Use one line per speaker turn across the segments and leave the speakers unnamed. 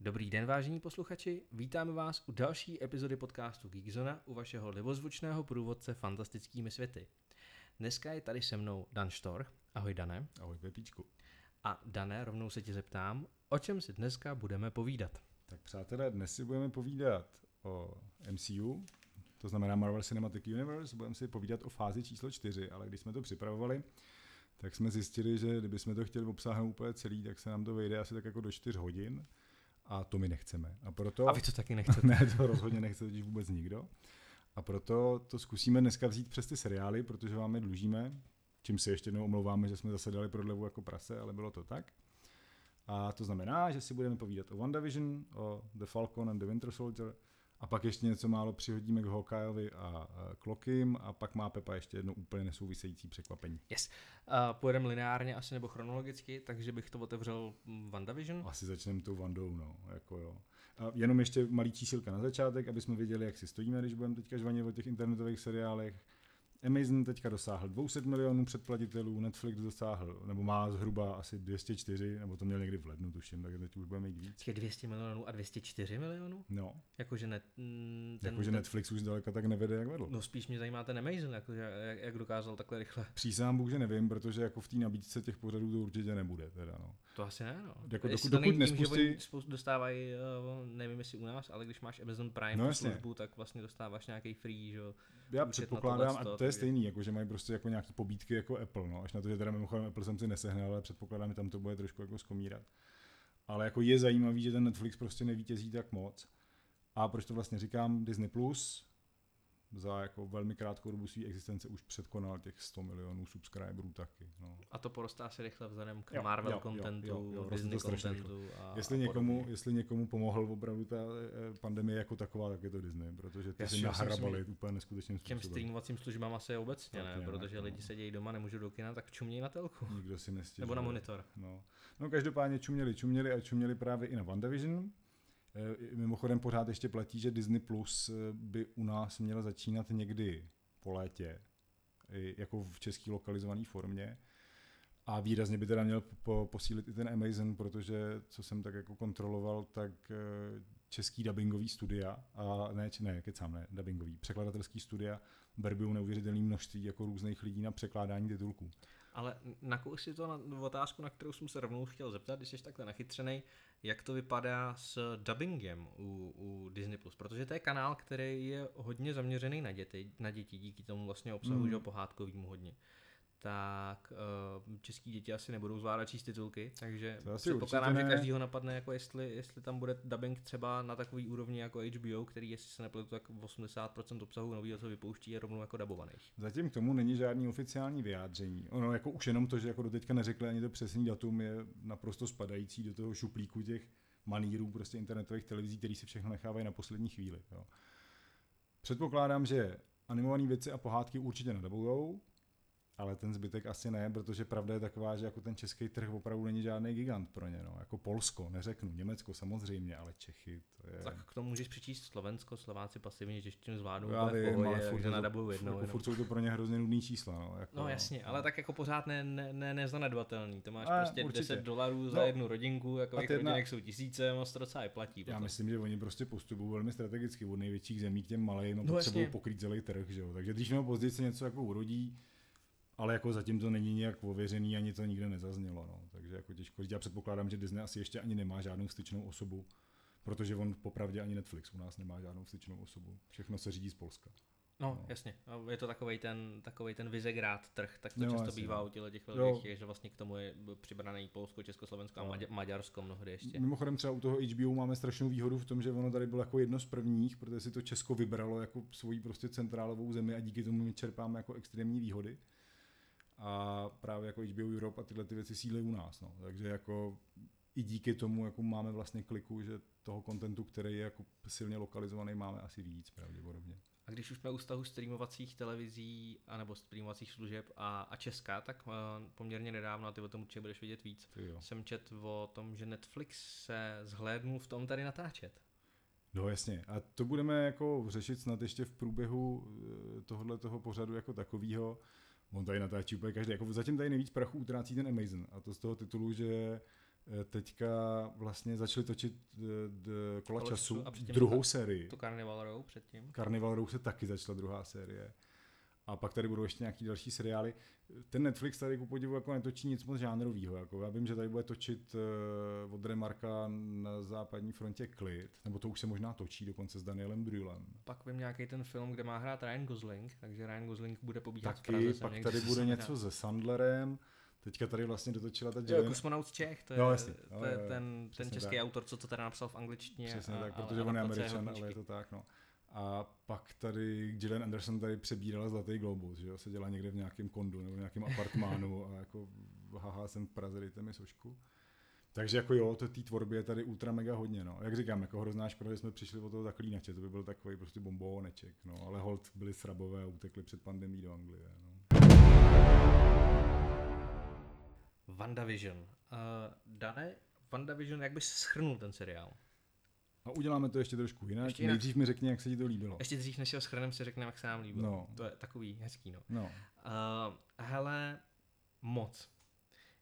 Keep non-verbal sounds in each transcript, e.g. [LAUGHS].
Dobrý den, vážení posluchači, vítáme vás u další epizody podcastu Geekzona u vašeho libozvučného průvodce fantastickými světy. Dneska je tady se mnou Dan Štor. Ahoj Dané.
Ahoj Pepíčku.
A Dané, rovnou se tě zeptám, o čem si dneska budeme povídat?
Tak přátelé, dnes si budeme povídat o MCU, to znamená Marvel Cinematic Universe, budeme si povídat o fázi číslo 4, ale když jsme to připravovali, tak jsme zjistili, že kdybychom to chtěli obsáhnout úplně celý, tak se nám to vejde asi tak jako do 4 hodin a to my nechceme.
A, proto, a vy to taky nechcete. [LAUGHS]
ne, to rozhodně nechce totiž vůbec nikdo. A proto to zkusíme dneska vzít přes ty seriály, protože vám je dlužíme, čím si ještě jednou omlouváme, že jsme zase dali prodlevu jako prase, ale bylo to tak. A to znamená, že si budeme povídat o WandaVision, o The Falcon and the Winter Soldier, a pak ještě něco málo přihodíme k Hawkeyeovi a Klokim a pak má Pepa ještě jedno úplně nesouvisející překvapení.
Yes. Uh, pojedeme lineárně asi nebo chronologicky, takže bych to otevřel WandaVision.
Asi začneme tou Wandou, no, jako jo. A jenom ještě malý čísilka na začátek, aby jsme věděli, jak si stojíme, když budeme teďka žvanit o těch internetových seriálech. Amazon teďka dosáhl 200 milionů předplatitelů, Netflix dosáhl, nebo má zhruba asi 204, nebo to měl někdy v lednu, tuším, takže teď už bude mít víc.
Je 200 milionů a 204 milionů?
No.
Jakože net,
mm, ten, Jakože Netflix už daleka tak nevede, jak vedl.
No spíš mě zajímá ten Amazon, jakože, jak, jak dokázal takhle rychle.
Přísám Bůh, že nevím, protože jako v té nabídce těch pořadů to určitě nebude. Teda, no.
To asi ne, no.
Jako dokud, dokud nespustí...
dostávají, eh, nevím jestli u nás, ale když máš Amazon Prime no, službu, tak vlastně dostáváš nějaký free, že
Já předpokládám, a to je stejný, jako že mají prostě jako nějaký pobídky jako Apple, no, až na to, že teda mimochodem Apple jsem si nesehnal, ale předpokládám, že tam to bude trošku jako skomírat. Ale jako je zajímavý, že ten Netflix prostě nevítězí tak moc. A proč to vlastně říkám, Disney Plus, za jako velmi krátkou dobu své existence už předkonal těch 100 milionů subscriberů taky. No.
A to porostá asi rychle vzhledem k jo, Marvel jo, contentu, jo, jo, jo, Disney contentu a,
jestli, a někomu, jestli někomu pomohl opravdu ta eh, pandemie jako taková, tak je to Disney, protože ty si nahrabali úplně neskutečným způsobem.
Těm streamovacím službám asi obecně, tak ne, protože no. lidi sedějí doma, nemůžou do kina, tak čumějí na telku.
Nikdo si nestěžuje.
Nebo na monitor.
No. no každopádně čuměli, čuměli a čuměli právě i na WandaVision, mimochodem pořád ještě platí, že Disney Plus eh, by u nás měl začínat někdy po létě, jako v české lokalizované formě. A výrazně by teda měl po, posílit i ten Amazon, protože co jsem tak jako kontroloval, tak eh, český dubbingový studia, a ne, ne, kecám, ne, dubbingový, překladatelský studia berbují neuvěřitelné množství jako různých lidí na překládání titulků.
Ale nakous si to na otázku, na kterou jsem se rovnou chtěl zeptat, když jsi takhle nachytřený, jak to vypadá s dubbingem u, u Disney+, protože to je kanál, který je hodně zaměřený na děti, na děti díky tomu vlastně obsahu, mm. že pohádkovýmu hodně tak uh, český děti asi nebudou zvládat číst titulky, takže předpokládám, že každýho napadne, jako jestli, jestli tam bude dubbing třeba na takový úrovni jako HBO, který jestli se nepletu, tak 80% obsahu nového, co vypouští, je rovnou jako dubovaných.
Zatím k tomu není žádný oficiální vyjádření. Ono jako už jenom to, že jako doteďka neřekli ani to přesný datum, je naprosto spadající do toho šuplíku těch manírů prostě internetových televizí, který si všechno nechávají na poslední chvíli. Jo. Předpokládám, že animované věci a pohádky určitě nadabujou, ale ten zbytek asi ne, protože pravda je taková, že jako ten český trh opravdu není žádný gigant pro ně. No. Jako Polsko, neřeknu, Německo samozřejmě, ale Čechy, to je...
Tak k tomu můžeš přečíst Slovensko, Slováci pasivně češtinu zvládnou Já vím, pohodě, ale furt,
to, jednou. Jako furt jsou to pro ně hrozně nudný čísla. No, jako,
no jasně, no. ale tak jako pořád ne, ne, ne, nezanedbatelný. To máš a, prostě určitě. 10 dolarů za no, jednu rodinku, jako jedna... rodinek jsou tisíce, moc to docela i platí.
Potom. Já myslím, že oni prostě postupují velmi strategicky od největších zemí k těm malým no, potřebují pokrýt celý trh. Že jo? Takže když nebo později se něco jako urodí, ale jako zatím to není nějak ověřený, ani to nikde nezaznělo, no. takže jako těžko říct. Já předpokládám, že Disney asi ještě ani nemá žádnou styčnou osobu, protože on popravdě ani Netflix u nás nemá žádnou styčnou osobu. Všechno se řídí z Polska.
No, no. jasně. Je to takový ten, takovej ten Vizegrád trh, tak to no, často jasně, bývá no. u těch velkých, je, že vlastně k tomu je přibraný Polsko, Československo a no. Maďarsko mnohdy ještě.
Mimochodem třeba u toho HBO máme strašnou výhodu v tom, že ono tady bylo jako jedno z prvních, protože si to Česko vybralo jako svoji prostě centrálovou zemi a díky tomu my čerpáme jako extrémní výhody a právě jako HBO Europe a tyhle ty věci síly u nás. No. Takže jako i díky tomu jako máme vlastně kliku, že toho kontentu, který je jako silně lokalizovaný, máme asi víc pravděpodobně.
A když už jsme u stahu streamovacích televizí anebo streamovacích služeb a, a Česka, tak uh, poměrně nedávno, a ty o tom určitě budeš vidět víc, jsem čet o tom, že Netflix se zhlédnul v tom tady natáčet.
No jasně. A to budeme jako řešit snad ještě v průběhu eh, tohohle toho pořadu jako takového. On tady natáčí úplně každý. Jako zatím tady nejvíc prachu utrácí ten Amazon. A to z toho titulu, že eh, teďka vlastně začali točit eh, kola, kola času, času druhou to, sérii.
To Carnival Row předtím.
Carnival Row se taky začala druhá série. A pak tady budou ještě nějaký další seriály. Ten Netflix tady ku podivu jako netočí nic moc žánrového. Jako já vím, že tady bude točit uh, od Remarka na západní frontě Klid, nebo to už se možná točí dokonce s Danielem Brühlem.
Pak vím nějaký ten film, kde má hrát Ryan Gosling, takže Ryan Gosling bude pobíhat
Taky, v Praze. pak tady bude něco se Sandlerem. Teďka tady vlastně dotočila ta
Jelen... Kosmonaut z Čech, to je, no, jasně, to je ten, ten český tak. autor, co to teda napsal v angličtině.
Přesně a, tak, protože on je američan, ale je to tak, no. A pak tady Gillian Anderson tady přebírala Zlatý globus, že jo? se dělá někde v nějakém kondu nebo v nějakém apartmánu a jako haha, jsem v Praze, dejte mi sošku. Takže jako jo, to té tvorbě je tady ultra mega hodně, no. Jak říkám, jako hrozná škoda, že jsme přišli od toho zaklínače, to by byl takový prostě bombóneček, no. Ale hold byli srabové a utekli před pandemí do Anglie, no.
WandaVision. Uh, Dane, WandaVision, jak bys schrnul ten seriál?
A uděláme to ještě trošku jinak. Ještě jinak. Nejdřív mi řekni, jak se ti to líbilo.
Ještě dřív, než ho schrneme, si řekneme, jak se nám líbilo. No. To je takový hezký, no. no. Uh, hele, moc.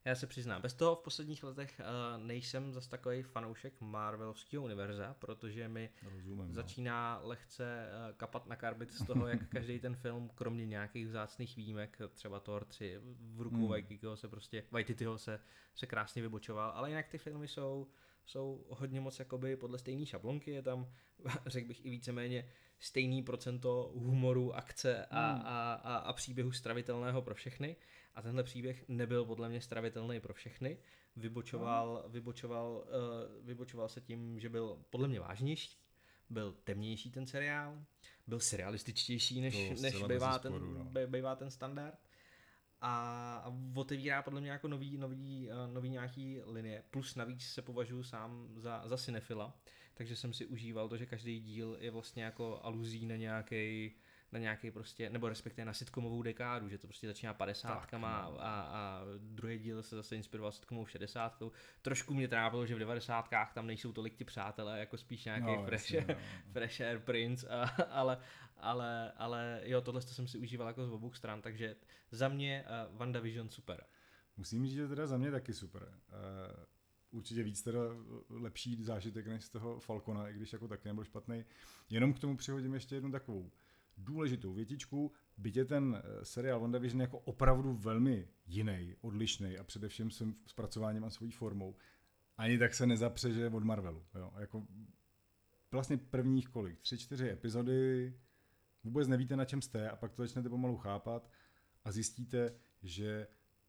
Já se přiznám, bez toho v posledních letech uh, nejsem zas takový fanoušek Marvelovského univerza, protože mi Rozumím, no. začíná no. lehce uh, kapat na karbit z toho, jak každý ten film, kromě nějakých vzácných výjimek, třeba Thor 3, v rukou hmm. Waititiho se prostě, Waititiho se, se krásně vybočoval, ale jinak ty filmy jsou jsou hodně moc jakoby podle stejné šablonky, je tam, [LAUGHS] řekl bych, i víceméně stejný procento humoru, akce a, hmm. a, a, a příběhu stravitelného pro všechny. A tenhle příběh nebyl podle mě stravitelný pro všechny. Vybočoval, hmm. vybočoval, uh, vybočoval se tím, že byl podle mě vážnější, byl temnější ten seriál, byl serialističtější, než, než bývá, ten, no. bývá ten standard a otevírá podle mě jako nový, nový, eh, nový nějaký linie. Plus navíc se považuji sám za, za cinefila, takže jsem si užíval to, že každý díl je vlastně jako aluzí na nějaký na nějaký prostě, nebo respektive na sitcomovou dekádu, že to prostě začíná padesátkama no. a, a druhý díl se zase inspiroval sitcomovou šedesátkou. Trošku mě trápilo, že v devadesátkách tam nejsou tolik ty přátelé, jako spíš nějaký no, fresh, jasně, no. [LAUGHS] fresh Air Prince, a, ale, ale, ale jo, tohle jsem si užíval jako z obou stran, takže za mě uh, WandaVision super.
Musím říct, že teda za mě taky super. Uh, určitě víc teda lepší zážitek než z toho Falcona, i když jako taky nebyl špatný. Jenom k tomu přihodím ještě jednu takovou důležitou větičku, byť je ten eh, seriál WandaVision jako opravdu velmi jiný, odlišný a především svým zpracováním a svojí formou, ani tak se nezapře, že od Marvelu. Jo. Jako vlastně prvních kolik, tři, čtyři epizody, vůbec nevíte, na čem jste a pak to začnete pomalu chápat a zjistíte, že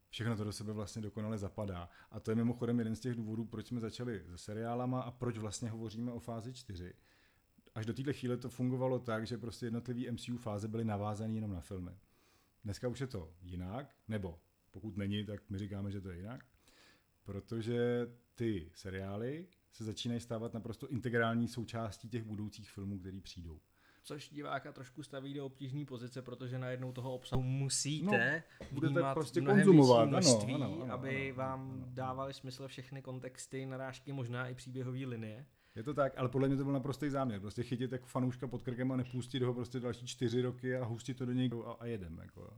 všechno to do sebe vlastně dokonale zapadá. A to je mimochodem jeden z těch důvodů, proč jsme začali se seriálama a proč vlastně hovoříme o fázi 4 až do téhle chvíle to fungovalo tak, že prostě jednotlivé MCU fáze byly navázané jenom na filmy. Dneska už je to jinak, nebo pokud není, tak my říkáme, že to je jinak, protože ty seriály se začínají stávat naprosto integrální součástí těch budoucích filmů, které přijdou.
Což diváka trošku staví do obtížné pozice, protože najednou toho obsahu musíte no, budete prostě konzumovat, množství, ano, ano, ano, aby ano, vám ano, dávali smysl všechny kontexty, narážky, možná i příběhové linie.
Je to tak, ale podle mě to byl naprostý záměr. Prostě chytit jako fanouška pod krkem a nepustit ho prostě další čtyři roky a hustit to do něj a, a jedem. Jako, jo.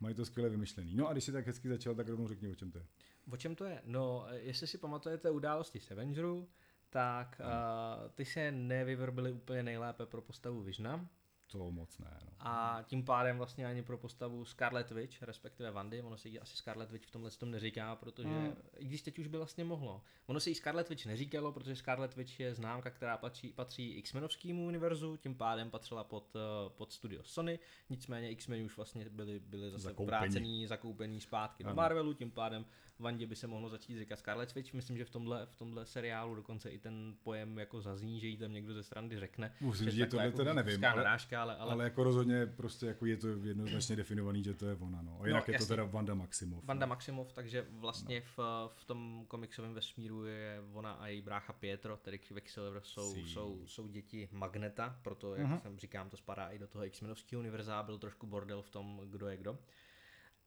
Mají to skvěle vymyšlený. No a když si tak hezky začal, tak rovnou řekni, o čem to je.
O čem to je? No, jestli si pamatujete události z Avengeru, tak uh, ty se nevyvrbily úplně nejlépe pro postavu Visiona.
To moc ne. No.
A tím pádem vlastně ani pro postavu Scarlet Witch, respektive Vandy, ono se jí asi Scarlet Witch v tomhle tom neříká, protože hmm. i když teď už by vlastně mohlo. Ono se jí Scarlet Witch neříkalo, protože Scarlet Witch je známka, která patří, patří X-menovskému univerzu, tím pádem patřila pod, eh, pod studio Sony, nicméně X-meni už vlastně byli, byli zase zakoupení. vrácený, zakoupený zpátky ano. do Marvelu, tím pádem Vandě by se mohlo začít říkat Scarlet Witch. Myslím, že v tomhle, v tomhle seriálu dokonce i ten pojem jako zazní, že jí tam někdo ze strany řekne.
Musím říct, že tohle jako teda nevím, ale, narážka, ale, ale, ale, jako rozhodně prostě jako je to jednoznačně definovaný, že to je ona. No. A jinak no, je to teda Vanda Maximov.
Vanda no. Maximov, takže vlastně no. v, v tom komiksovém vesmíru je ona a její brácha Pietro, tedy Quicksilver, jsou, jsou, jsou děti Magneta, proto, jak uh-huh. jsem říkám, to spadá i do toho X-menovského univerza, byl trošku bordel v tom, kdo je kdo.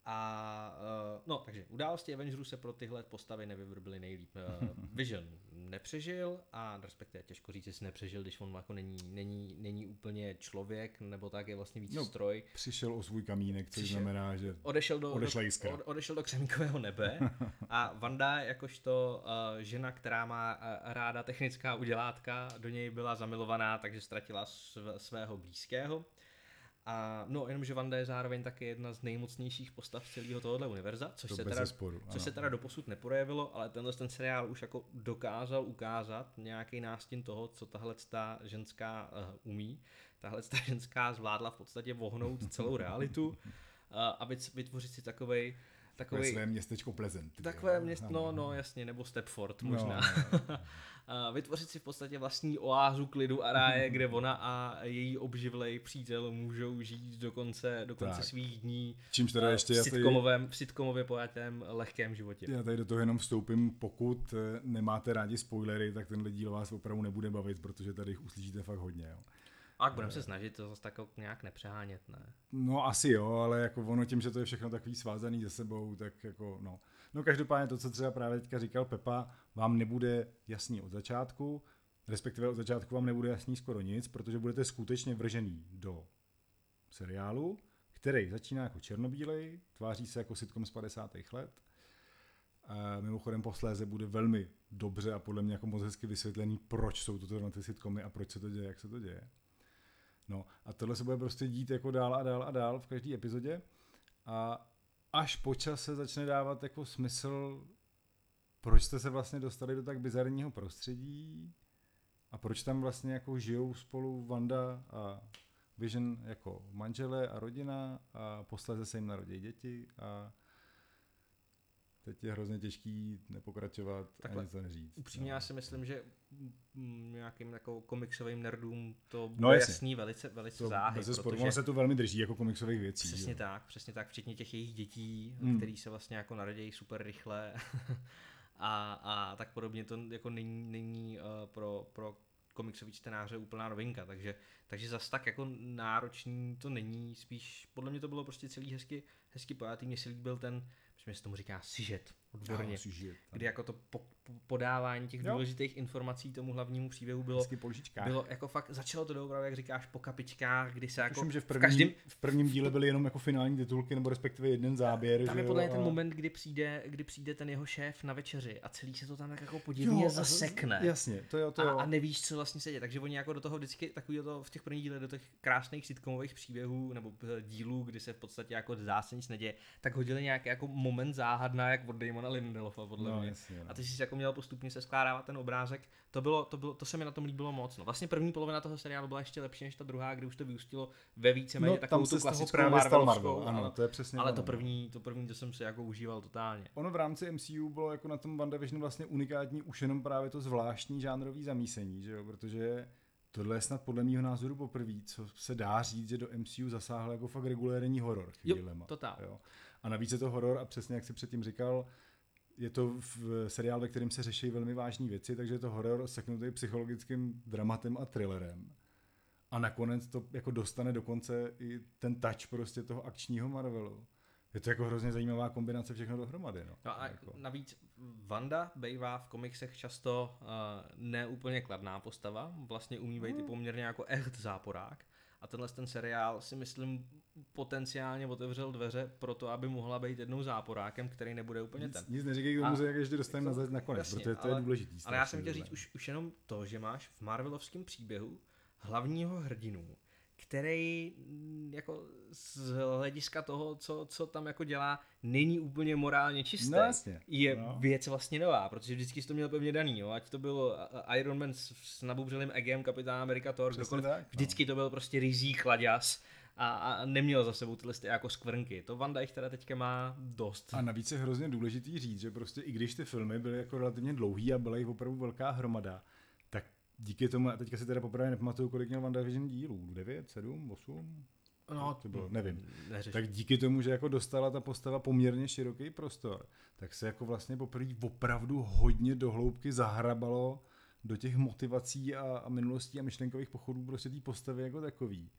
A uh, no, takže události Avengerů se pro tyhle postavy nevyvrbily nejlíp. Uh, [LAUGHS] Vision nepřežil a respektive těžko říct, jestli nepřežil, když on jako není, není, není úplně člověk, nebo tak je vlastně víc no, stroj.
Přišel o svůj kamínek, což přišel, znamená, že
odešel do, odešla do, od, odešel do křemíkového nebe [LAUGHS] a Vanda jakožto uh, žena, která má uh, ráda technická udělátka, do něj byla zamilovaná, takže ztratila sv- svého blízkého. A no, jenomže Vanda je zároveň také jedna z nejmocnějších postav celého tohohle univerza, což, to se teda, sporu, což se teda doposud neprojevilo, ale tenhle ten seriál už jako dokázal ukázat nějaký nástin toho, co tahle ta ženská uh, umí. Tahle ta ženská zvládla v podstatě vohnout celou realitu uh, [LAUGHS] a vytvořit si takovej
Takový, své městečko Pleasant.
Takové město, no, no, jasně, nebo Stepford možná. No, [LAUGHS] no, no. vytvořit si v podstatě vlastní oázu klidu a ráje, kde ona a její obživlej přítel můžou žít do konce, do konce svých dní.
Čímž teda ještě
v sitcomovém, v sitcomově pojatém lehkém životě.
Já tady do toho jenom vstoupím, pokud eh, nemáte rádi spoilery, tak tenhle díl vás opravdu nebude bavit, protože tady jich uslyšíte fakt hodně. Jo.
A budeme se snažit to zase tak nějak nepřehánět, ne?
No asi jo, ale jako ono tím, že to je všechno takový svázaný se sebou, tak jako no. No každopádně to, co třeba právě teďka říkal Pepa, vám nebude jasný od začátku, respektive od začátku vám nebude jasný skoro nic, protože budete skutečně vržený do seriálu, který začíná jako černobílej, tváří se jako sitcom z 50. let. A mimochodem posléze bude velmi dobře a podle mě jako moc hezky vysvětlený, proč jsou na ty sitcomy a proč se to děje, jak se to děje. No a tohle se bude prostě dít jako dál a dál a dál v každé epizodě. A až po čase začne dávat jako smysl, proč jste se vlastně dostali do tak bizarního prostředí a proč tam vlastně jako žijou spolu Wanda a Vision jako manžele a rodina a posléze se jim narodí děti a teď je hrozně těžký nepokračovat Takhle, a nic to neříct.
Upřímně no. já si myslím, že nějakým jako komiksovým nerdům to bude no, jasný velice, velice to, záhy.
Protože se to velmi drží jako komiksových věcí.
Přesně jo. tak, přesně tak, včetně těch jejich dětí, hmm. který se vlastně jako narodějí super rychle [LAUGHS] a, a tak podobně to jako není, není uh, pro, pro komiksový čtenáře úplná novinka, takže, takže zas tak jako náročný to není, spíš podle mě to bylo prostě celý hezky, hezky pojatý, mně se líbil ten, myslím, že se tomu říká sižet, odborně, no, sižet, kdy jako to po, podávání těch jo. důležitých informací tomu hlavnímu příběhu bylo, bylo jako fakt, začalo to dobro, jak říkáš, po kapičkách, kdy se jako
Tuším, že v, první, v, každém, v prvním díle byly jenom jako finální titulky, nebo respektive jeden záběr.
Tam je podle mě ten moment, kdy přijde, kdy přijde ten jeho šéf na večeři a celý se to tam tak jako podivně jo, zasekne.
Jasně, to jo, to jo.
A, a, nevíš, co vlastně se děje. Takže oni jako do toho vždycky takový to v těch prvních dílech do těch krásných sitcomových příběhů nebo dílů, kdy se v podstatě jako se nic neděje, tak hodili nějaký jako moment záhadná, jak od Damona Lindelofa, podle no, mě. Jasně, no. A ty jsi jako měl postupně se skládávat ten obrázek. To, bylo, to, bylo, to se mi na tom líbilo moc. No. Vlastně první polovina toho seriálu byla ještě lepší než ta druhá, kdy už to vyústilo ve víceméně no, takovou tu klasickou Marvelovskou. Marvel, ano, ale, to je přesně ale to první, to první, to jsem si jako užíval totálně.
Ono v rámci MCU bylo jako na tom WandaVision vlastně unikátní už jenom právě to zvláštní žánrový zamísení, že jo? protože Tohle je snad podle mého názoru poprvé, co se dá říct, že do MCU zasáhl jako fakt regulérní horor chvílema.
Jo, totál.
Jo. A navíc je to horor a přesně jak si předtím říkal, je to v seriál, ve kterém se řeší velmi vážné věci, takže je to horor seknutý psychologickým dramatem a thrillerem. A nakonec to jako dostane dokonce i ten touch prostě toho akčního Marvelu. Je to jako hrozně zajímavá kombinace všechno dohromady. No,
no a
jako.
navíc Wanda bývá v komiksech často uh, neúplně kladná postava, vlastně umí být mm. i poměrně jako echt záporák. A tenhle ten seriál si myslím potenciálně otevřel dveře pro to, aby mohla být jednou záporákem, který nebude úplně
nic,
ten.
Nic neříkej k tomu, že jak ještě dostaneme na nakonec, jasně, protože to ale, je důležitý.
Ale já jsem chtěl říct už, už jenom to, že máš v Marvelovském příběhu hlavního hrdinu, který mm, jako z hlediska toho, co, co tam jako dělá, není úplně morálně čistý. No,
jasně.
Je
no.
věc vlastně nová, protože vždycky jsi to měl pevně daný, jo? ať to bylo Iron Man s nabubřelým egem, Kapitán Amerika, Thor, tak, no. vždycky to byl prostě rizí kladěs a, a neměl za sebou tyhle jako skvrnky. To Van Dijk teda teďka má dost.
A navíc je hrozně důležitý říct, že prostě i když ty filmy byly jako relativně dlouhý a byla jich opravdu velká hromada, tak díky tomu, a teďka si teda poprvé nepamatuju, kolik měl WandaVision dílů, 9, 7, 8? No, to bylo, nevím. Neřeš. Tak díky tomu, že jako dostala ta postava poměrně široký prostor, tak se jako vlastně poprvé opravdu hodně dohloubky zahrabalo do těch motivací a, a minulostí a myšlenkových pochodů prostě té postavy jako takový.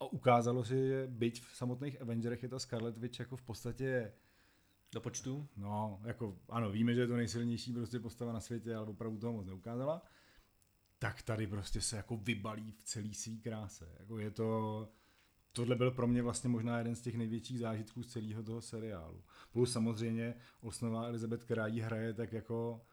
A ukázalo se, že byť v samotných Avengerech je ta Scarlet Witch jako v podstatě
do počtu?
No, jako ano, víme, že je to nejsilnější prostě postava na světě, ale opravdu toho moc neukázala. Tak tady prostě se jako vybalí v celý svý kráse. Jako je to, tohle byl pro mě vlastně možná jeden z těch největších zážitků z celého toho seriálu. Plus samozřejmě Osnová Elizabeth, která jí hraje, tak jako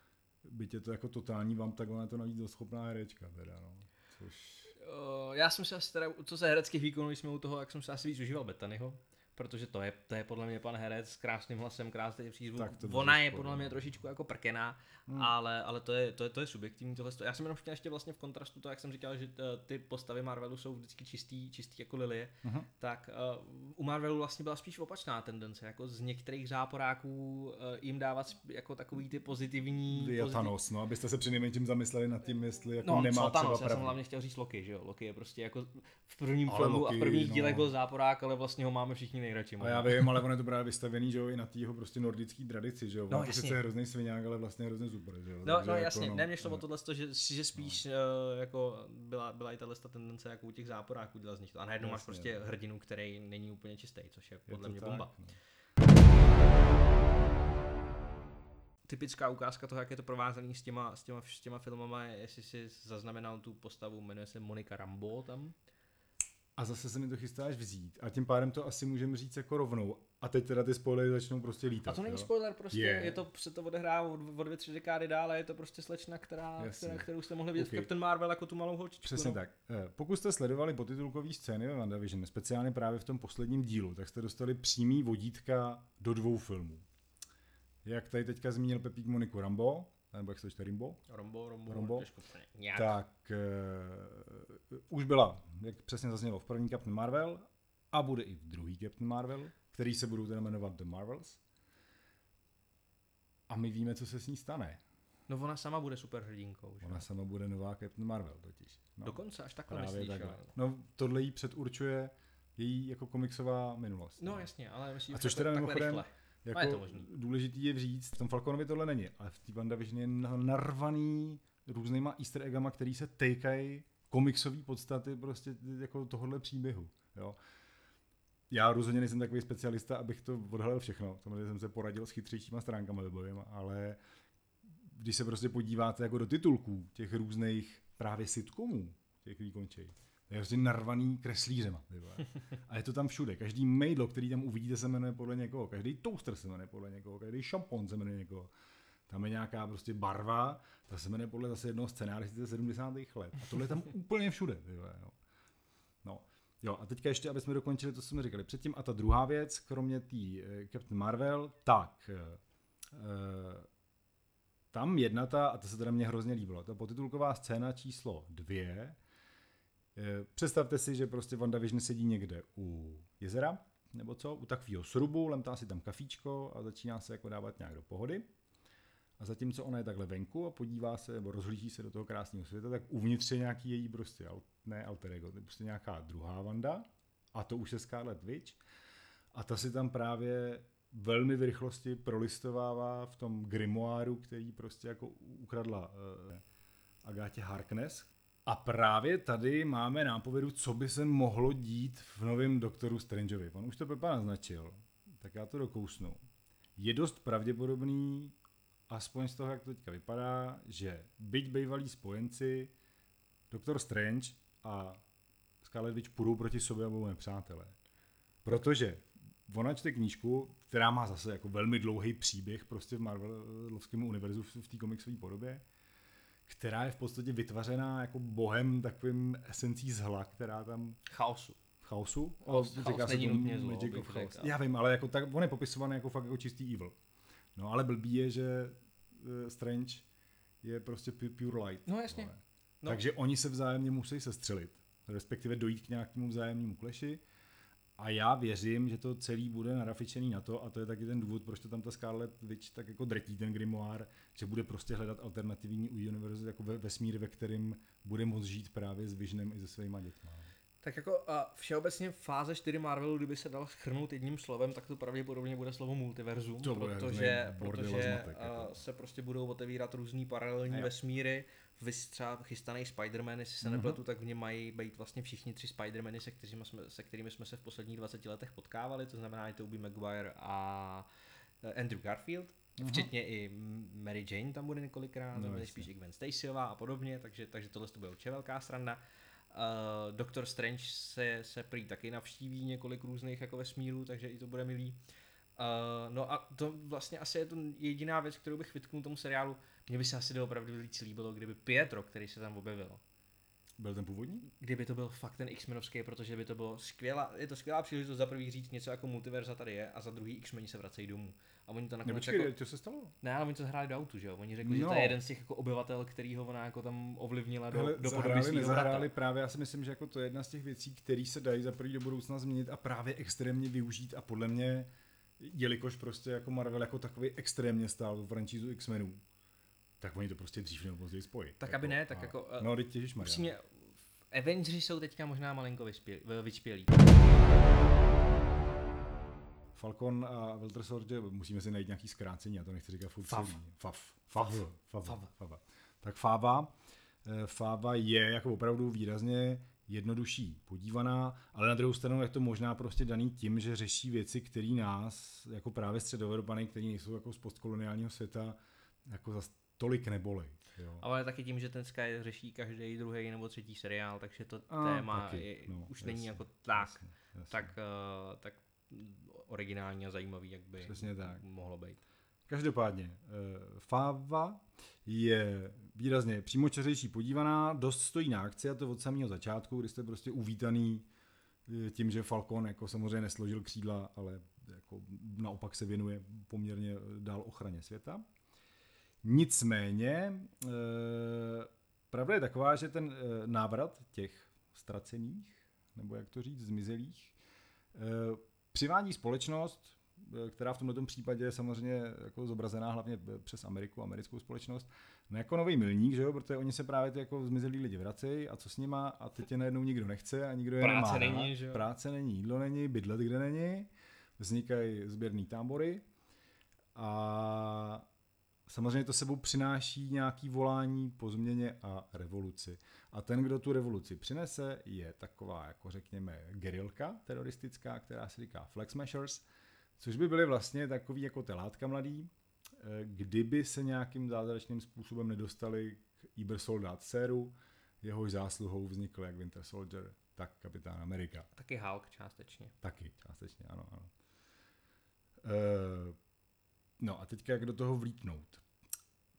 byť je to jako totální vám, tak ona je to navíc doschopná herečka teda, no. Což...
Uh, já jsem se asi teda, co se hereckých výkonů, jsme u toho, jak jsem se asi víc užíval Betanyho, protože to je, to je podle mě pan herec s krásným hlasem, krásný přízvuk. Ona je podle mě trošičku jako prkená, hmm. ale, ale to, je, to, je, to je subjektivní tohle. Já jsem jenom chtěl ještě vlastně v kontrastu to, jak jsem říkal, že eh, ty postavy Marvelu jsou vždycky čistý, čistý jako lilie, uh-huh. tak uh, u Marvelu vlastně byla spíš opačná tendence, jako z některých záporáků uh, jim dávat jako takový ty pozitivní...
Vy pozitiv... Thanos, no, abyste se přinejmenším zamysleli nad tím, jestli jako
no,
nemá
třeba Thanos, já jsem hlavně chtěl říct Loki, že jo, Loki je prostě jako v prvním filmu Loki, a v prvních no. dílech byl záporák, ale vlastně ho máme všichni nejradši.
A já vím, ale on je to právě vystavený, že jo, i na té jeho prostě nordické tradici, že jo. No, to sice je hrozný sviňák, ale vlastně hrozně super, že jo.
No, Takže no jako, jasně, no, ne, mě šlo o tohle, že, že spíš no. uh, jako byla, byla i tahle tendence jako u těch záporáků dělat z nich to. A najednou jasně, máš prostě no. hrdinu, který není úplně čistý, což je, je podle mě tak, bomba. No. typická ukázka toho, jak je to provázaný s těma, s těma, s těma filmama, jestli si zaznamenal tu postavu, jmenuje se Monika Rambo tam.
A zase se mi to chystáš vzít. A tím pádem to asi můžeme říct jako rovnou. A teď teda ty spoilery začnou prostě lítat.
A to není
jo?
spoiler, prostě je, je to, se to odehrává o, o dvě, tři dekády dále, je to prostě slečna, která, která kterou jste mohli vidět okay. v Captain Marvel jako tu malou holčičku.
Přesně no. tak. Eh, pokud jste sledovali potitulkové scény ve WandaVision, speciálně právě v tom posledním dílu, tak jste dostali přímý vodítka do dvou filmů. Jak tady teďka zmínil Pepík Moniku Rambo, nebo jak se to Rimbo?
Rombo, Rombo,
Rombo. Nějak. Tak uh, už byla, jak přesně zaznělo, v první Captain Marvel a bude i v druhý Captain Marvel, který se budou teda jmenovat The Marvels. A my víme, co se s ní stane.
No ona sama bude superhrdinkou.
Že? Ona sama bude nová Captain Marvel totiž.
No, Dokonce až takhle myslíš. Takhle.
No tohle jí předurčuje její jako komiksová minulost.
No, no. jasně, ale myslím,
a což teda mimochodem, rychle. Jako je to možný. důležitý je říct, v tom Falconovi tohle není, ale v té WandaVision je narvaný různýma easter eggama, který se týkají komiksové podstaty prostě jako tohohle příběhu. Jo. Já rozhodně nejsem takový specialista, abych to odhalil všechno. Samozřejmě jsem se poradil s chytřejšíma stránkami webovými, ale když se prostě podíváte jako do titulků těch různých právě sitcomů, těch výkončej, je prostě narvaný kreslířema. A je to tam všude. Každý maidlo, který tam uvidíte, se jmenuje podle někoho. Každý toaster se jmenuje podle někoho. Každý šampon se jmenuje někoho. Tam je nějaká prostě barva, ta se jmenuje podle zase jednoho scénáře ze 70. let. A tohle je tam úplně všude. Jo. No. Jo, a teďka ještě, aby jsme dokončili to, co jsme říkali předtím. A ta druhá věc, kromě té uh, Captain Marvel, tak uh, tam jedna ta, a to se teda mě hrozně líbilo, ta potitulková scéna číslo dvě, Eh, představte si, že prostě WandaVision sedí někde u jezera, nebo co, u takového srubu, lemtá si tam kafíčko a začíná se jako dávat nějak do pohody. A zatímco ona je takhle venku a podívá se, nebo rozhlíží se do toho krásného světa, tak uvnitř je nějaký její prostě, ne alter ego, to je prostě nějaká druhá Wanda, a to už je Scarlet Witch. A ta si tam právě velmi v rychlosti prolistovává v tom grimoáru, který prostě jako ukradla uh, Agátě Harkness, a právě tady máme nápovědu, co by se mohlo dít v novém Doktoru Strangeovi. On už to Pepa naznačil, tak já to dokousnu. Je dost pravděpodobný, aspoň z toho, jak to teďka vypadá, že byť bývalí spojenci Doktor Strange a Scarlet Witch půjdou proti sobě a budou nepřátelé. Protože ona čte knížku, která má zase jako velmi dlouhý příběh prostě v Marvelovském univerzu v, té komiksové podobě která je v podstatě vytvořená jako bohem takovým esencí zhla, která tam...
Chaosu.
Chaosu?
Chaos, chaos říká není nutně zlo, Magic of
Chaos. Já vím, ale jako tak, on je popisovaný jako fakt jako čistý evil. No ale blbý je, že uh, Strange je prostě pure light.
No jasně.
No. Takže oni se vzájemně musí sestřelit, respektive dojít k nějakému vzájemnému kleši a já věřím, že to celý bude narafičený na to, a to je taky ten důvod, proč to tam ta Scarlet Witch tak jako drtí ten grimoire, že bude prostě hledat alternativní univerze jako ve, vesmír, ve kterým bude moct žít právě s Visionem i se svýma dětma.
Tak jako a všeobecně fáze 4 Marvelu, kdyby se dal schrnout jedním slovem, tak to pravděpodobně bude slovo multiverzum, to bude protože, protože zmatek, jako. se prostě budou otevírat různý paralelní vesmíry, vys třeba chystaný Spider-Man, jestli se
Mhm.
nepletu, tak v něm mají být vlastně všichni tři Spider-Many, se kterými, jsme, se kterými jsme se v posledních 20 letech potkávali, to znamená i Tobey Maguire a eh, Andrew Garfield,
Aha.
včetně i Mary Jane tam bude několikrát,
No,
spíš i Gwen Stacyová a podobně, takže, takže tohle to bude určitě velká sranda. Uh, Doctor Strange se, se prý taky navštíví několik různých jako vesmírů, takže i to bude milý. Uh, no a to vlastně asi je to jediná věc, kterou bych vytknul tomu seriálu. Mně by se asi doopravdy víc líbilo, kdyby Pietro, který se tam objevil,
Byl ten původní?
kdyby to byl fakt ten X-menovský, protože by to bylo skvělá, je to skvělá příležitost za prvý říct něco jako multiverza tady je a za druhý X-meni se vracejí domů. A oni to
Ne,
nakonec
počkej,
jako,
co se stalo?
ne, ale oni to zahráli do autu, že jo? Oni řekli, že
No.
to je jeden z těch jako obyvatel, který ho ona jako tam ovlivnila do,
Hele,
do
zahráli, nezahráli, právě já si myslím, že jako to je jedna z těch věcí, které se dají za první do budoucna změnit a právě extrémně využít a podle mě, jelikož prostě jako Marvel jako takový extrémně stál v franšízu X-Menů, tak oni to prostě dřív nebo později spojí.
Tak aby ne, tak jako, eh,
No, teď těžíš.
Upřímně, Avengers jsou teďka možná malinko vyspělí, vyčpělí.
Falcon a Winter Soldier, musíme si najít nějaký zkrácení, já to nechci říkat furt
Fav.
Fav. Fav. Fav.
Fav.
Fav. Tak Fáva, eh, Fáva je jako opravdu výrazně jednodušší podívaná, ale na druhou stranu je to možná prostě daný tím, že řeší věci, které nás, jako právě středoevropany, které nejsou jako z postkoloniálního světa, jako za tolik nebolej. Jo.
Ale taky tím, že ten Sky řeší každý druhý nebo třetí seriál, takže to
A,
téma
taky,
je,
no,
už není
jasně,
jako tak,
Jasně, jasně.
tak, uh, tak originální a zajímavý, jak by
Přesně tak.
mohlo být.
Každopádně, eh, Fáva je výrazně přímočařejší podívaná, dost stojí na akci a to od samého začátku, kdy jste prostě uvítaný eh, tím, že Falcon jako samozřejmě nesložil křídla, ale jako naopak se věnuje poměrně dál ochraně světa. Nicméně, eh, pravda je taková, že ten eh, návrat těch ztracených, nebo jak to říct, zmizelých, eh, přivádí společnost, která v tomto případě je samozřejmě jako zobrazená hlavně přes Ameriku, americkou společnost, no jako nový milník, že jo, protože oni se právě ty jako zmizelí lidi vracejí a co s nima a teď je najednou nikdo nechce a nikdo je
Práce
nemá.
není, že jo?
Práce není, jídlo není, bydlet kde není, vznikají sběrný tábory a samozřejmě to sebou přináší nějaký volání po změně a revoluci. A ten, kdo tu revoluci přinese, je taková, jako řekněme, gerilka teroristická, která se říká Flag Smashers, což by byly vlastně takový jako telátka mladý, eh, kdyby se nějakým zázračným způsobem nedostali k Iber Soldat séru, jehož zásluhou vznikl jak Winter Soldier, tak Kapitán Amerika.
Taky Hulk částečně.
Taky, částečně, ano, ano. E, no a teďka jak do toho vlítnout.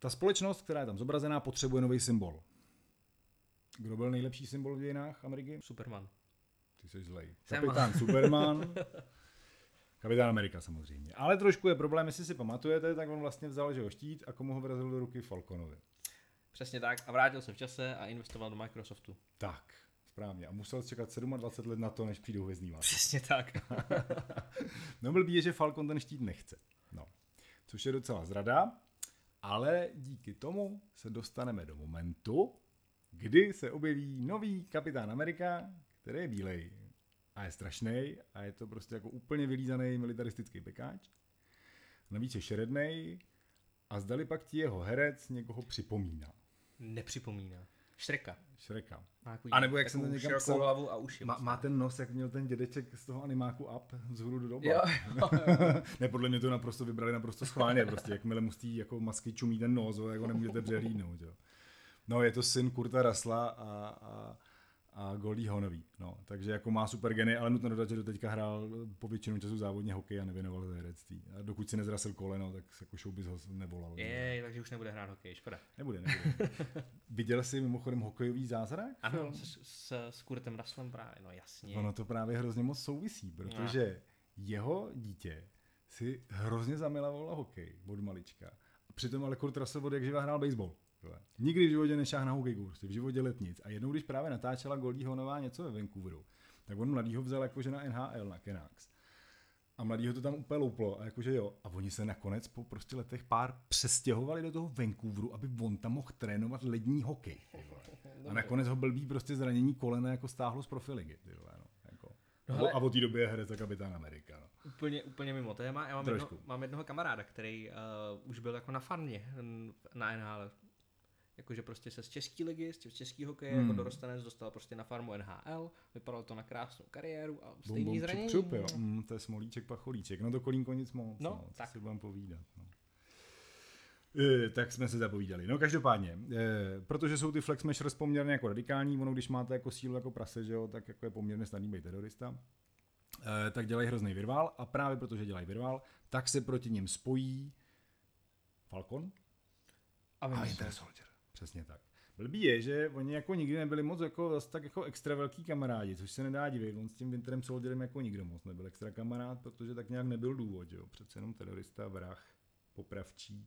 Ta společnost, která je tam zobrazená, potřebuje nový symbol. Kdo byl nejlepší symbol v dějinách Ameriky?
Superman.
Ty jsi zlej.
Jsem.
Kapitán [LAUGHS] Superman. Kapitán Amerika samozřejmě. Ale trošku je problém, jestli si pamatujete, tak on vlastně vzal, že ho štít a komu ho vrazil do ruky Falconovi.
Přesně tak. A vrátil se v čase a investoval do Microsoftu.
Tak, správně. A musel čekat 27 let na to, než přijdou hvězdní války.
Přesně tak. [LAUGHS]
No blbý je, že Falcon ten štít nechce. No. Což je docela zrada, ale díky tomu se dostaneme do momentu, kdy se objeví nový kapitán Amerika, který je bílej a je strašný a je to prostě jako úplně vylízaný militaristický pekáč. Navíc je šerednej a zdali pak ti jeho herec někoho připomíná.
Nepřipomíná. Šreka.
Šreka. A nebo jak jsem to někam psal,
hlavu a uši.
Má,
moc
má ten nos, jak měl ten dědeček z toho animáku Up z hůru do doba.
Jo, jo, [LAUGHS] jo.
ne, podle mě to naprosto vybrali naprosto schválně, prostě jakmile musí jako masky čumí ten nos, jako nemůžete přehlídnout, jo. No, je to syn Kurta Rasla a, a, a Goldie Hawnový, no, takže jako má super geny, ale nutno dodat, že do teďka hrál po většinu času závodně hokej a nevěnoval se herectví. A dokud si nezrasil koleno, tak se jako showbiz ho nevolal.
Jej, takže už nebude hrát hokej, škoda.
Nebude, nebude. [LAUGHS] Viděl jsi mimochodem hokejový zázrak?
Ano,
Film?
s, s, s Kurtem Ruslem právě, no jasně.
Ono to právě hrozně moc souvisí, protože jeho dítě si hrozně zamilovalo hokej od malička. Přitom ale Kurt Russell od jak živa hrál baseball. Vole. Nikdy v životě nešáhl na hokejku, prostě v životě let nic. A jednou, když právě natáčela Goldie Hawnová něco ve Vancouveru, tak on mladýho vzal jakože na NHL, na Canucks. A mladýho to tam úplně louplo a jakože jo. A oni se nakonec po prostě letech pár přestěhovali do toho Vancouveru, aby on tam mohl trénovat lední hokej. A nakonec ho blbý prostě zranění kolena jako stáhlo z profiligy. Ty vole, no, jako.
No hele-
a od té doby je herec a kapitán Amerika. No.
Úplně, úplně mimo téma. Já mám,
Trošku.
jedno, mám jednoho kamaráda, který uh, už byl jako na farmě na NHL. Jakože prostě se z české ligy, z českého hokeje jako
Hmm.
jako dorostanec dostal prostě na farmu NHL, vypadalo to na krásnou kariéru a stejný
bum,
zranění.
čup, čup, jo.
no.
Mm, to je smolíček, pacholíček. No to kolínko nic moc.
No,
No,
tak.
si budeme povídat. No. E, tak jsme se zapovídali. No každopádně, e, protože jsou ty flex smashers poměrně jako radikální, ono když máte jako sílu jako prase, že jo, tak jako je poměrně snadný být terorista, e, tak dělají hrozný virvál a právě protože dělají virvál, tak se proti ním spojí Falcon
A
a. Winter Soldier. Přesně tak. Blbý je, že oni jako nikdy nebyli moc jako, zase tak jako extra velký kamarádi, což se nedá divit. On s tím Winterem Soldierem jako nikdo moc nebyl extra kamarád, protože tak nějak nebyl důvod, že jo. Přece jenom terorista, vrah, popravčí.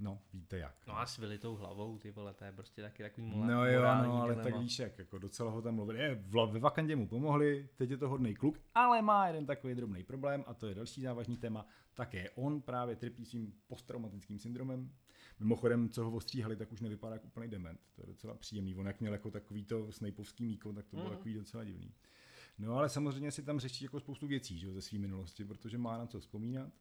No, víte jak.
No a s vylitou hlavou, ty vole, to je prostě taky takový mola-
No jo,
morální
no, ale
dilema.
tak víš jak, jako docela ho tam mluvili. Je, v, ve Vakandě mu pomohli, teď je to hodný kluk, ale má jeden takový drobný problém a to je další závažný téma. Také on právě trpí svým posttraumatickým syndromem. Mimochodem, co ho ostříhali, tak už nevypadá jako úplný dement. To je docela příjemný. On jak měl jako takový to snejpovský míko, tak to bylo
Mhm.
takový docela divný. No ale samozřejmě si tam řeší jako spoustu věcí že, ze své minulosti, protože má na co vzpomínat.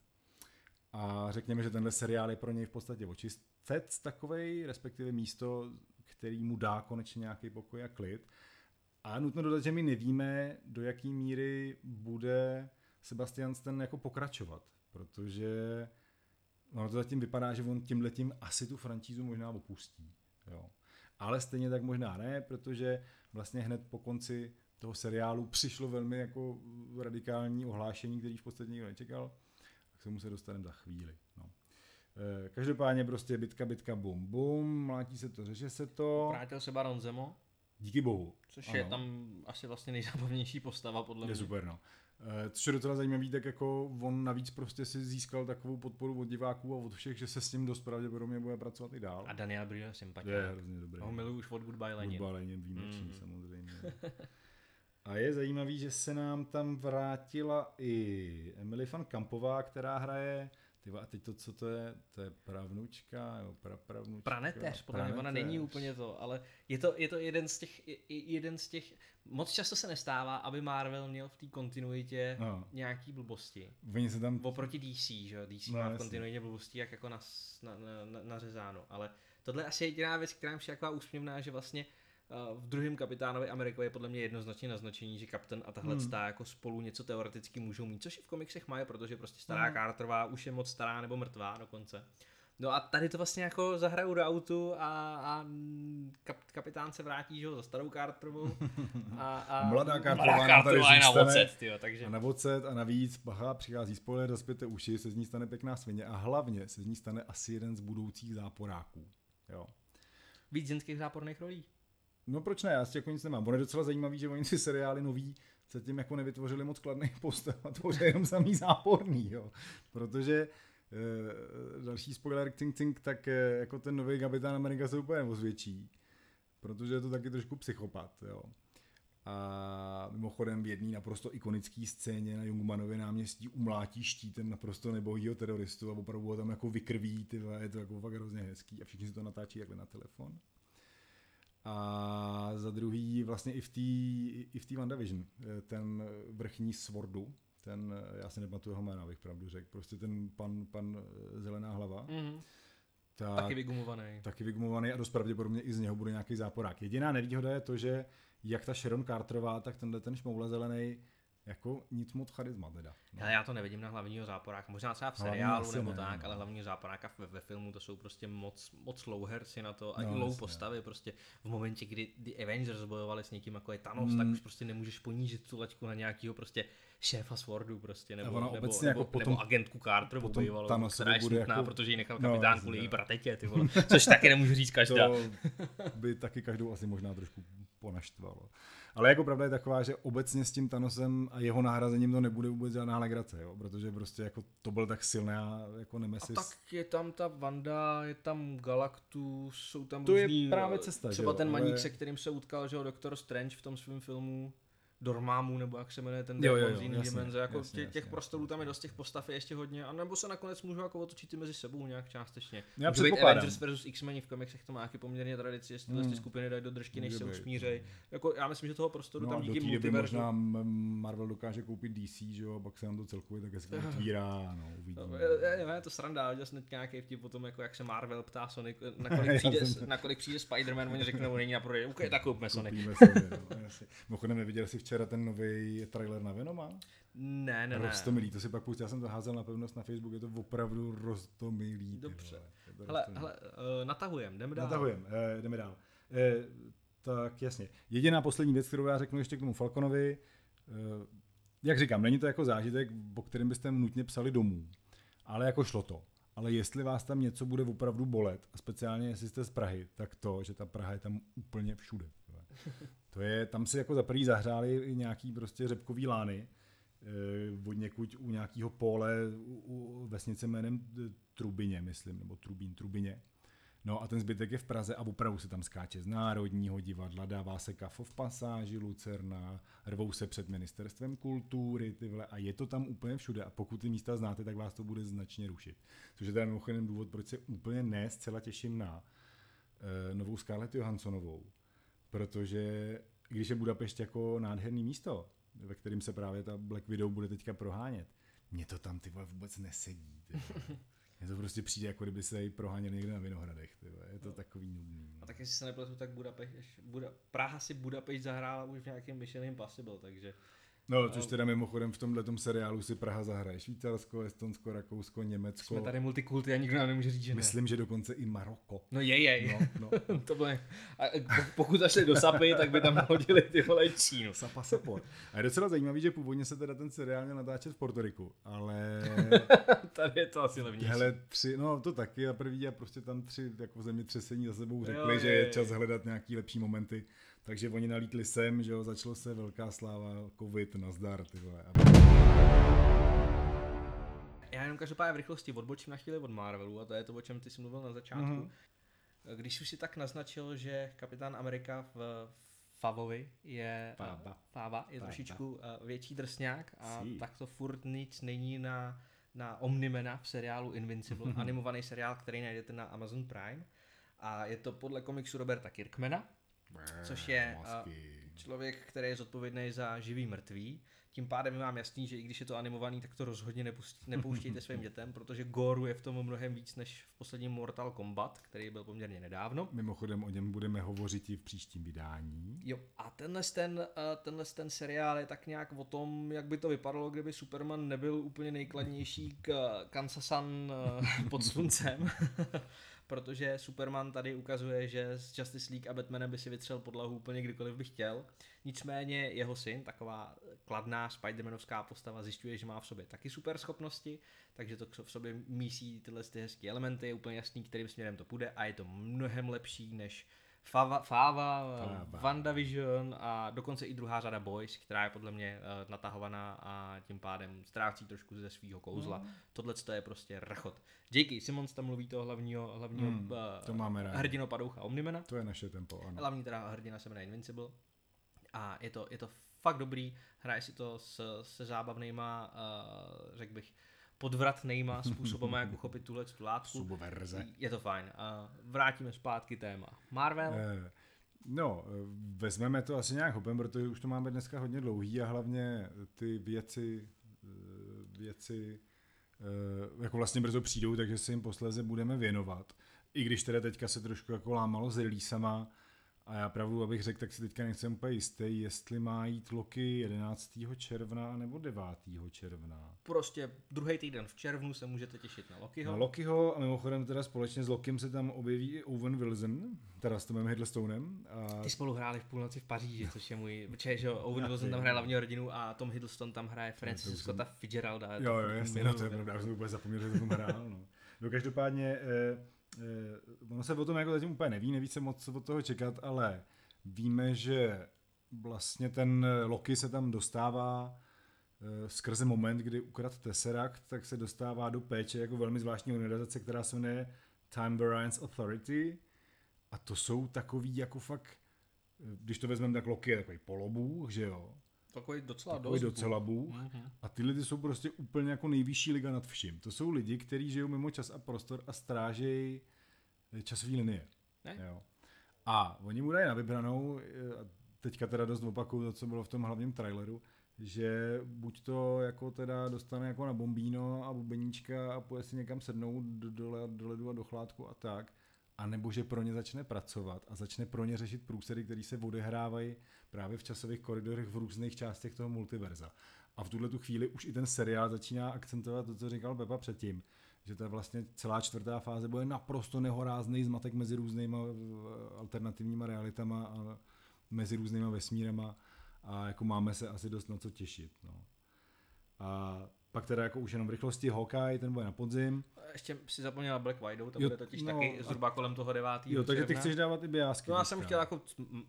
A řekněme, že tenhle seriál je pro něj v podstatě očistec takovej, respektive místo, který mu dá konečně nějaký pokoj a klid. A nutno dodat, že my nevíme, do jaký míry bude Sebastian Stan jako pokračovat, protože ono to zatím vypadá, že on tímhletím asi tu franšízu možná opustí. Jo. Ale stejně tak možná ne, protože vlastně hned po konci toho seriálu přišlo velmi jako radikální ohlášení, který v podstatě nikdo nečekal. Tak se mu se dostaneme za chvíli. No. Eh, Každopádně prostě bitka, bitka, bum, bum, mlátí se to, řeše se to.
Vrátil se Baron Zemo,
Díky bohu.
což
Ano.
je tam asi vlastně nejzábavnější postava podle
Je
mě.
super, no. Eh, Což je docela zajímavý, tak jako on navíc prostě si získal takovou podporu od diváků a od všech, že se s tím dost pravděpodobně bude pracovat i dál.
A Daniel Brühl je sympatie.
Je hrozně dobrý.
Ho miluji už od Goodbye Lenin.
Hudba Lenin výjimečný
Mhm.
samozřejmě. [LAUGHS] A je zajímavý, že se nám tam vrátila i Emily van Kampová, která hraje Tyva, a teď to, co to je, to je pravnučka, jo, prapravnučka.
Praneteř, podle mě ona není úplně to, ale je to, je to jeden z těch, je- je- jeden z těch, moc často se nestává, aby Marvel měl v té kontinuitě
No,
nějaký blbosti.
oni se tam
Oproti DC, že jo, DC
No,
má v kontinuitě blbosti jak jako na, na, na, na, nařezáno, ale tohle je asi jediná věc, která mi přijde taková úsměvná, že vlastně v druhém kapitánovi Amerikovi je podle mě jednoznačně naznačení, že kapten a tahle
Hmm.
jako spolu něco teoreticky můžou mít, což i v komiksech mají, protože prostě stará
Hmm.
Carterová už je moc stará nebo mrtvá dokonce. No a tady to vlastně jako zahrajou do autu a, a kap, kapitán se vrátí, že jo, za starou Carterovou. [LAUGHS] A, a
Mladá Carterová nám tady
je na
zůstane.
ocet, tyjo, takže...
a na vocet a navíc, bacha, přichází spoiler, zaspěte uši, se z ní stane pěkná svině a hlavně se z ní stane asi jeden z budoucích záporáků. Jo.
Víc ženských záporných rolí.
No proč ne, já s tím jako nic nemám. Ono je docela zajímavý, že oni ty seriály nový zatím jako nevytvořili moc kladných postav a tvoří jenom samý záporný, jo. Protože e, další spoiler ting ting, tak e, jako ten nový kapitán Amerika se úplně neozvědčí, protože je to taky trošku psychopat, jo. A mimochodem v jedné naprosto ikonické scéně na Jungmanově náměstí umlátí štítem naprosto nebohýho teroristu a opravdu ho tam jako vykrví, ty vole, je to jako fakt hrozně hezký a všichni si to natáčí jakhle na telefon. A za druhý vlastně i v té i v té WandaVision, eh, ten vrchní Swordu, ten, eh, já si nepamatuju jeho jméno, abych pravdu řekl, prostě ten pan, pan eh, zelená hlava,
Mhm.
tak,
Taky vygumovaný.
taky vygumovaný a dost pravděpodobně i z něho bude nějaký záporák. Jediná nevýhoda je to, že jak ta Sharon Carterová, tak tenhle ten šmoule zelený, jako nic moc charisma teda. No.
Ale já to nevidím na hlavního záporáka. Možná třeba v seriálu
asi
nebo
ne,
tak,
no.
ale hlavního záporáka ve, ve filmu to jsou prostě moc, moc low herci na to a
No,
low postavy. Prostě v momentě, kdy The Avengers bojovali s někým jako je Thanos,
Mm.
tak už prostě nemůžeš ponížit tu laťku na nějakýho prostě šéfa Swordu prostě, nebo,
ono
nebo,
obecně
nebo,
jako potom-
nebo agentku Carterovou
potom Thanosovi
která je smutná,
jako-
protože ji nechal
No,
kapitán
jasně,
kvůli její
no.
bratetě, ty vole. [LAUGHS] Což taky nemůže říct každá.
To by taky každou asi možná trošku ponaštvalo. Ale jako pravda je taková, že obecně s tím Thanosem a jeho nahrazením to nebude vůbec žádná legrace, jo? protože prostě jako to byl tak silná jako
A
nemesis.
tak je tam ta Wanda, je tam Galactus, jsou tam
To je
různý,
právě
eh,
cesta, že
Třeba
jo,
ten
ale-
maník, se kterým se utkal, že jo, Doctor Strange v tom svém filmu. Dormámu, nebo jak se jmenuje ten
Jo, jo, jo, jasně,
dimenze, jako
jasně,
tě,
jasně,
těch
jasně,
prostorů tam je
jasně.
dost, těch postav je ještě hodně, a nebo se nakonec můžou jako otočit i mezi sebou nějak částečně.
Já
Může být. Avengers versus X-Men v komiksech to má jaký poměrně tradici, jestli
Hmm.
ty skupiny dají do držky, než
Může
se
být,
usmířej.
no.
Jako, já myslím, že toho prostoru
No
tam díky multiverzu.
možná Marvel dokáže koupit DC, že jo, a pak se nám to celkově tak hezky [LAUGHS] otvírá, no, uvidíme.
No, je, je, je, to sranda, viděl jsem teď nějaký vtip o tom, jako jak se Marvel ptá Sonic, nakolik [LAUGHS] přijde, nakolik přijde Spider-Man, oni řeknou, není na prodej, tak koupme Sonic.
Si, no, [LAUGHS] jasně. Mimochodem, neviděl jsi včera ten nový trailer na Venoma?
Ne, ne, ne.
Rostomilý, to si pak pustil, já jsem to házel na pevnost na Facebook, je to opravdu rostomilý.
Dobře.
vole, to
Hele, hele, uh, natahujem, jdeme dál.
Natahujem, eh, jdeme dál. Eh, tak jasně. Jediná poslední věc, kterou já řeknu ještě k tomu Falconovi, eh, jak říkám, není to jako zážitek, po kterém byste nutně psali domů, ale jako šlo to. Ale jestli vás tam něco bude opravdu bolet, a speciálně jestli jste z Prahy, tak to, že ta Praha je tam úplně všude. To je, tam si jako za prvý zahřáli nějaký prostě řepkový lány, eh, od někud u nějakého pole u, u vesnice jménem eh, Trubině, myslím, nebo Trubín, Trubině. No a ten zbytek je v Praze a opravdu se tam skáče z Národního divadla, dává se kafo v pasáži Lucerna, rvou se před ministerstvem kultury ty vole, a je to tam úplně všude a pokud ty místa znáte, tak vás to bude značně rušit. Což je teda mimochodem důvod, proč se úplně ne zcela těším na uh, novou Scarlett Johanssonovou, protože když je Budapešť jako nádherný místo, ve kterým se právě ta Black Widow bude teďka prohánět, mně to tam ty vole vůbec nesedí. [LAUGHS] Mně to prostě přijde, jako kdyby se jí proháněli někde na Vinohradech. Ty vole. Je to takový nudný. no.
A tak jestli se nepletu, tak Budapešť, Buda, Praha si Budapešť zahrála už v nějakém Mission Impossible, takže
No, což teda mimochodem v tomhle seriálu si Praha zahraje. Švýcarsko, Estonsko, Rakousko, Německo.
jsme tady multikulty a nikdo nám nemůže říct, že ne.
Myslím, že dokonce i Maroko.
No je, je.
No, no. [LAUGHS]
to bylo, a po- pokud zašli do Sapy, tak by tam hodili ty vole Čínu.
Sapa support. A je docela zajímavý, že původně se teda ten seriál měl natáčet v Portoriku, ale [LAUGHS]
Tady je to asi levnější.
Hele, tři, no to taky a první a prostě tam tři jako zemětřesení za sebou řekli,
Jo,
že
je,
je
je.
čas hledat nějaký lepší momenty. Takže oni nalítli sem, že jo, začalo se velká sláva, covid, nazdar, ty vole.
Já jenom každopádně v rychlosti odbočím na chvíli od Marvelu a to je to, o čem ty jsi mluvil na začátku.
Mhm.
Když už si tak naznačil, že kapitán Amerika v Favovi je
Fáva.
Fáva je
Fáva.
trošičku eh, větší drsňák a
Sí.
tak to furt nic není na, na Omnimena v seriálu Invincible, [LAUGHS] animovaný seriál, který najdete na Amazon Prime. A je to podle komiksu Roberta Kirkmana, což je
Mozky.
člověk, který je zodpovědný za živý mrtvý. Tím pádem je vám jasný, že i když je to animovaný, tak to rozhodně nepustí, [LAUGHS] nepouštějte svým dětem, protože goru je v tom mnohem víc než v posledním Mortal Kombat, který byl poměrně nedávno.
Mimochodem o něm budeme hovořit i v příštím vydání.
Jo, a tenhle ten, eh, tenhle ten seriál je tak nějak o tom, jak by to vypadalo, kdyby Superman nebyl úplně nejkladnější k Kansasan eh, pod [LAUGHS] sluncem. Protože Superman tady ukazuje, že s Justice League a Batmanem by si vytřel podlahu úplně kdykoliv by chtěl. Nicméně jeho syn, taková kladná Spidermanovská postava, zjišťuje, že má v sobě taky super schopnosti, takže to v sobě mísí tyhle ty hezké elementy, je úplně jasný, kterým směrem to půjde a je to mnohem lepší než Fava, Fava,
Fava.
WandaVision a dokonce i druhá řada Boys, která je podle mě uh, natahovaná a tím pádem ztrácí trošku ze svého kouzla.
No.
Tohle to je prostě rachot. J.K. Simmons tam mluví toho hlavního, hlavního
Hmm,
uh,
to máme rádi.
hrdino padoucha Omnimena.
To je naše tempo, ano.
Hlavní teda hrdina se jmenuje Invincible. A je to, je to fakt dobrý, hraje si to s, se zábavnýma, uh, řekl bych, podvratnýma [LAUGHS] způsobem, jak uchopit tuhle tu látku.
Subverze.
Je to fajn. A vrátíme zpátky téma. Marvel.
Eh, No, eh, vezmeme to asi nějak hopem, protože už to máme dneska hodně dlouhý a hlavně ty věci, eh, věci eh, jako vlastně brzo přijdou, takže se jim posléze budeme věnovat. I když teda teďka se trošku jako lámalo s releasama a já pravdu, abych řekl, tak si teďka nejsem úplně jistý, jestli má jít Loki 11. června nebo 9. června.
Prostě druhý týden v červnu se můžete těšit na Lokiho.
Na Lokiho a mimochodem teda společně s Lokim se tam objeví i Owen Wilson, teda s Tomem Hiddlestonem. A
Ty spolu hráli v půlnoci v Paříži, což je můj, protože že jo, Owen
Já
Wilson tam hraje hlavního rodinu a Tom Hiddleston tam hraje Francis
už
Scotta Fitzgeralda.
Jo, jo, jasně, no, to je pravda, já jsem úplně zapomněl, že to tam hrál. No. no každopádně, eh, ono se o tom jako zatím úplně neví, neví se moc od toho čekat, ale víme, že vlastně ten Loki se tam dostává eh, skrze moment, kdy ukrad Tesseract, tak se dostává do péče jako velmi zvláštní organizace, která se jmenuje Time Variance Authority. A to jsou takový jako fakt, eh, když to vezmeme, tak Loki je takový polobůh, že jo,
Takový docela
takový
dost.
docela bůh.
Mhm.
A tyhle ty jsou prostě úplně jako nejvyšší liga nad vším. To jsou lidi, kteří žijou mimo čas a prostor a strážejí časové linie.
Ne?
Jo. A oni mu dají na vybranou, eh, a teďka teda dost opakuju to, co bylo v tom hlavním traileru, že buď to jako teda dostane jako na bombíno a bubeníčka a půjde si někam sednout do, do, do ledu a do chládku a tak, a nebo že pro ně začne pracovat a začne pro ně řešit průsedy, které se odehrávají právě v časových koridorech v různých částech toho multiverza. A v tuhle tu chvíli už i ten seriál začíná akcentovat to, co říkal Pepa předtím, že ta vlastně celá čtvrtá fáze bude naprosto nehorázný zmatek mezi různýma eh, alternativníma realitama a mezi různýma vesmírama a jako máme se asi dost na co těšit. No. A pak teda jako už jenom v rychlosti Hawkeye, ten bude na podzim.
Ještě si zapomněl na Black Widow, to
Jo,
bude totiž
no,
taky
a-
zhruba kolem toho 9.
Jo, takže ty chceš dávat i biásky.
No já jsem chtěl jako,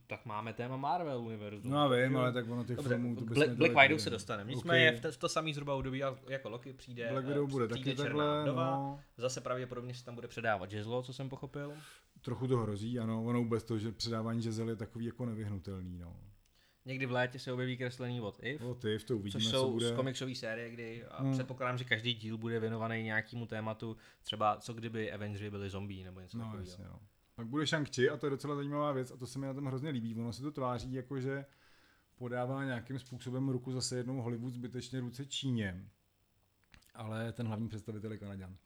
tak máme téma Marvel univerzu.
No vím,
Jo.
ale tak ono těch
Dobře,
filmů... to
Black, Black Widow se dostaneme. Nicméně
Okay.
v, v to samý zhruba období jak- jako Loki přijde.
Black
eh,
Widow bude
přijde
taky takhle,
vdova.
no.
Zase pravděpodobně se tam bude předávat žezlo, co jsem pochopil.
Trochu to hrozí, ano. Ono vůbec to, že předávání žezel je takový jako nevyhnutelný, no.
Někdy v létě se objeví kreslení od If,
O ty, v to uvidíme,
což
co
jsou
bude.
z komiksové série, kdy a
Hmm.
předpokládám, že každý díl bude věnovaný nějakému tématu, třeba co kdyby Avengers byli zombie nebo něco
No,
takového.
jasně, no. Pak bude Shang-Chi a to je docela zajímavá věc a to se mi na tom hrozně líbí. Ono se to tváří jako, že podává nějakým způsobem ruku zase jednou Hollywood zbytečně ruce Číně. Ale ten hlavní představitel je Kanaďan.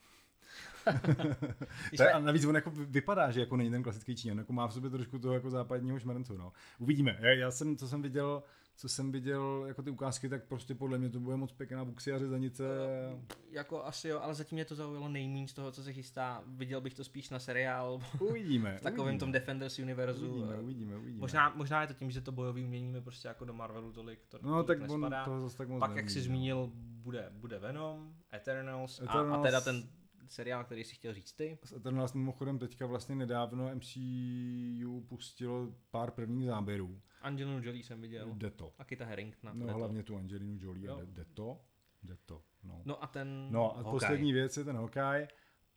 To je, a navíc on jako vy- vypadá, že jako není ten klasický Číňan, jako má v sobě trošku toho jako západního šmrncu, no. Uvidíme. Já, já, jsem, co jsem viděl, co jsem viděl jako ty ukázky, tak prostě podle mě to bude moc pěkná buxy a řezanice.
Jako asi jo, ale zatím mě to zaujalo nejméně z toho, co se chystá. Viděl bych to spíš na seriál
Uvidíme.
v takovém
uvidíme.
tom Defenders univerzu.
Uvidíme, uvidíme, uvidíme.
Možná, možná je to tím, že to bojový umění mi prostě jako do Marvelu tolik, to,
No
tolik
tak on
nespadá.
to zase tak moc
Pak,
neumí,
jak jsi
no.
zmínil, bude, bude Venom, Eternals, A, a
Eternals.
teda ten seriál, který si chtěl říct ty.
S Eternals mimochodem teďka vlastně nedávno MCU pustilo pár prvních záběrů.
Angelinu Jolie jsem viděl.
Jde to.
A Kita Harrington.
No hlavně tu Angelinu Jolie jde, jde to. Jde to. No.
No a ten
No a
Hawkeye.
poslední věc je ten Hawkeye.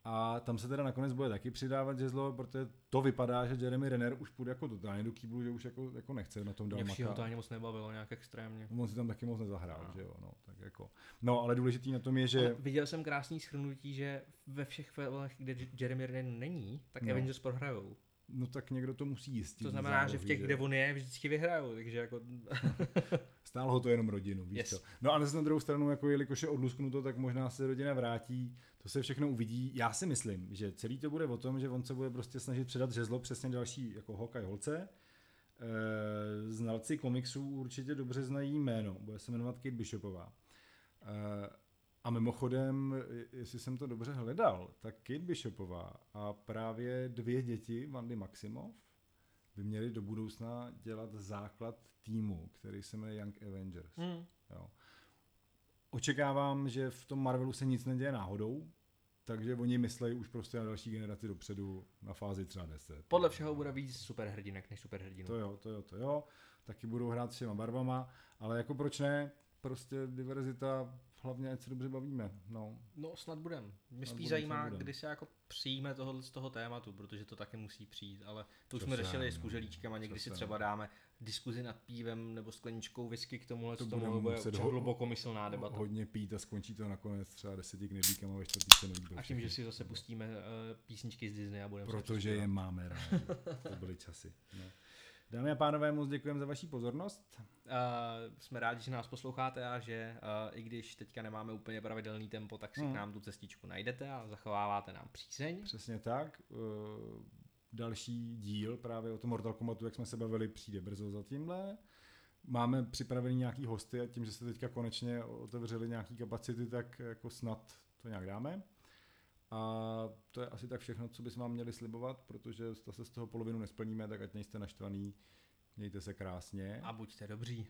A tam se teda nakonec bude taky přidávat žezlo, protože to vypadá, že Jeremy Renner už půjde jako totálně do kýblu, že už jako, jako nechce na tom
Mě
dál
všeho to ani moc nebavilo nějak extrémně.
On si tam taky moc nezahrál,
No.
že jo, no, tak jako. No, ale důležitý na tom je,
Ale
že
viděl jsem krásný schrnutí, že ve všech filmech, kde Jeremy Renner není, tak
No.
Avengers prohrajou.
no tak někdo to musí jistit.
To znamená, že v těch,
zálohy,
kde on je, vždycky vyhrajou, takže jako... [LAUGHS]
Stálo ho to jenom rodinu, víš
Yes.
co. No a na druhou stranu, jako jelikož je odlusknuto, tak možná se rodina vrátí, to se všechno uvidí. Já si myslím, že celý to bude o tom, že on se bude prostě snažit předat žezlo přesně další jako Hawkeye holce. E, znalci komiksů určitě dobře znají jméno, bude se jmenovat Kate Bishopová. E, a mimochodem, jestli jsem to dobře hledal, tak Kate Bishopová a právě dvě děti Vandy Maximov by měly do budoucna dělat základ týmu, který se jmenuje Young Avengers.
Hmm.
Jo. Očekávám, že v tom Marvelu se nic neděje náhodou, takže oni myslejí už prostě na další generaci dopředu, na fázi třeba 10.
Podle všeho bude víc superhrdinek než superhrdinů.
To jo, to jo, to jo. Taky budou hrát s všema barvama, ale jako proč ne? Prostě diverzita, hlavně ať se dobře bavíme. No.
No snad budem. Mě
Snad
spíš zajímá,
budem.
kdy se jako přijme tohle z toho tématu, protože to taky musí přijít, ale to už jsme řešili s kuželíčkem a někdy si třeba dáme diskuzi nad pívem nebo skleničkou whisky k tomuhle,
To
tomu bude
muset
občas
ho-
hlubokomyslná debata.
Hodně pít a skončí to nakonec třeba deseti knedlíkama ve čtvrtý se nelíbí
A tím, že si zase pustíme uh, písničky z Disney a budeme
Protože je máme rádi. To byly časy. No. [LAUGHS] Dámy a pánové, moc děkujeme za vaši pozornost.
Uh, jsme rádi, že nás posloucháte a že uh, i když teďka nemáme úplně pravidelný tempo, tak si
Hmm.
k nám tu cestičku najdete a zachováváte nám přízeň.
Přesně tak. Eh, Další díl právě o tom Mortal Kombatu, jak jsme se bavili, přijde brzo za tímhle. Máme připravený nějaký hosty a tím, že se teďka konečně otevřely nějaký kapacity, tak jako snad to nějak dáme. A to je asi tak všechno, co bychom vám měli slibovat, protože zase z toho polovinu nesplníme, tak ať nejste naštvaný. Mějte se krásně.
A buďte dobří.